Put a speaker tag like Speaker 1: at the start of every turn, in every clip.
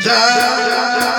Speaker 1: Yeah.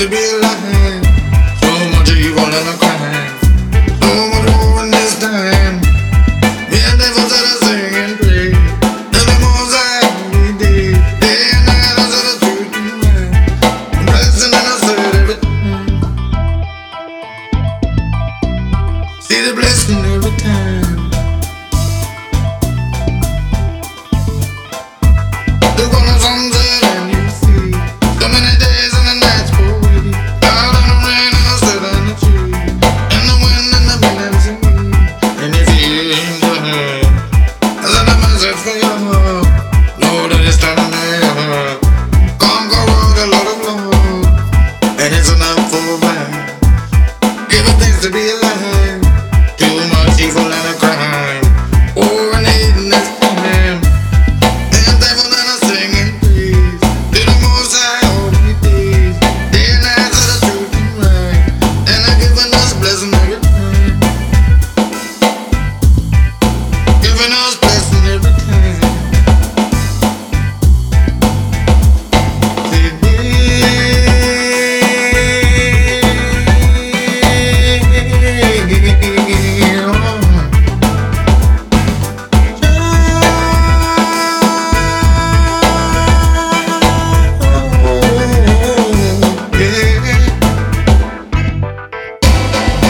Speaker 1: to be alive. So much evil in the crime. So much war in this time. We are devils that are singing free. The demons are every day. Day and night, I said the truth in mind. I'm blessing and I said everything. See the blessing every time.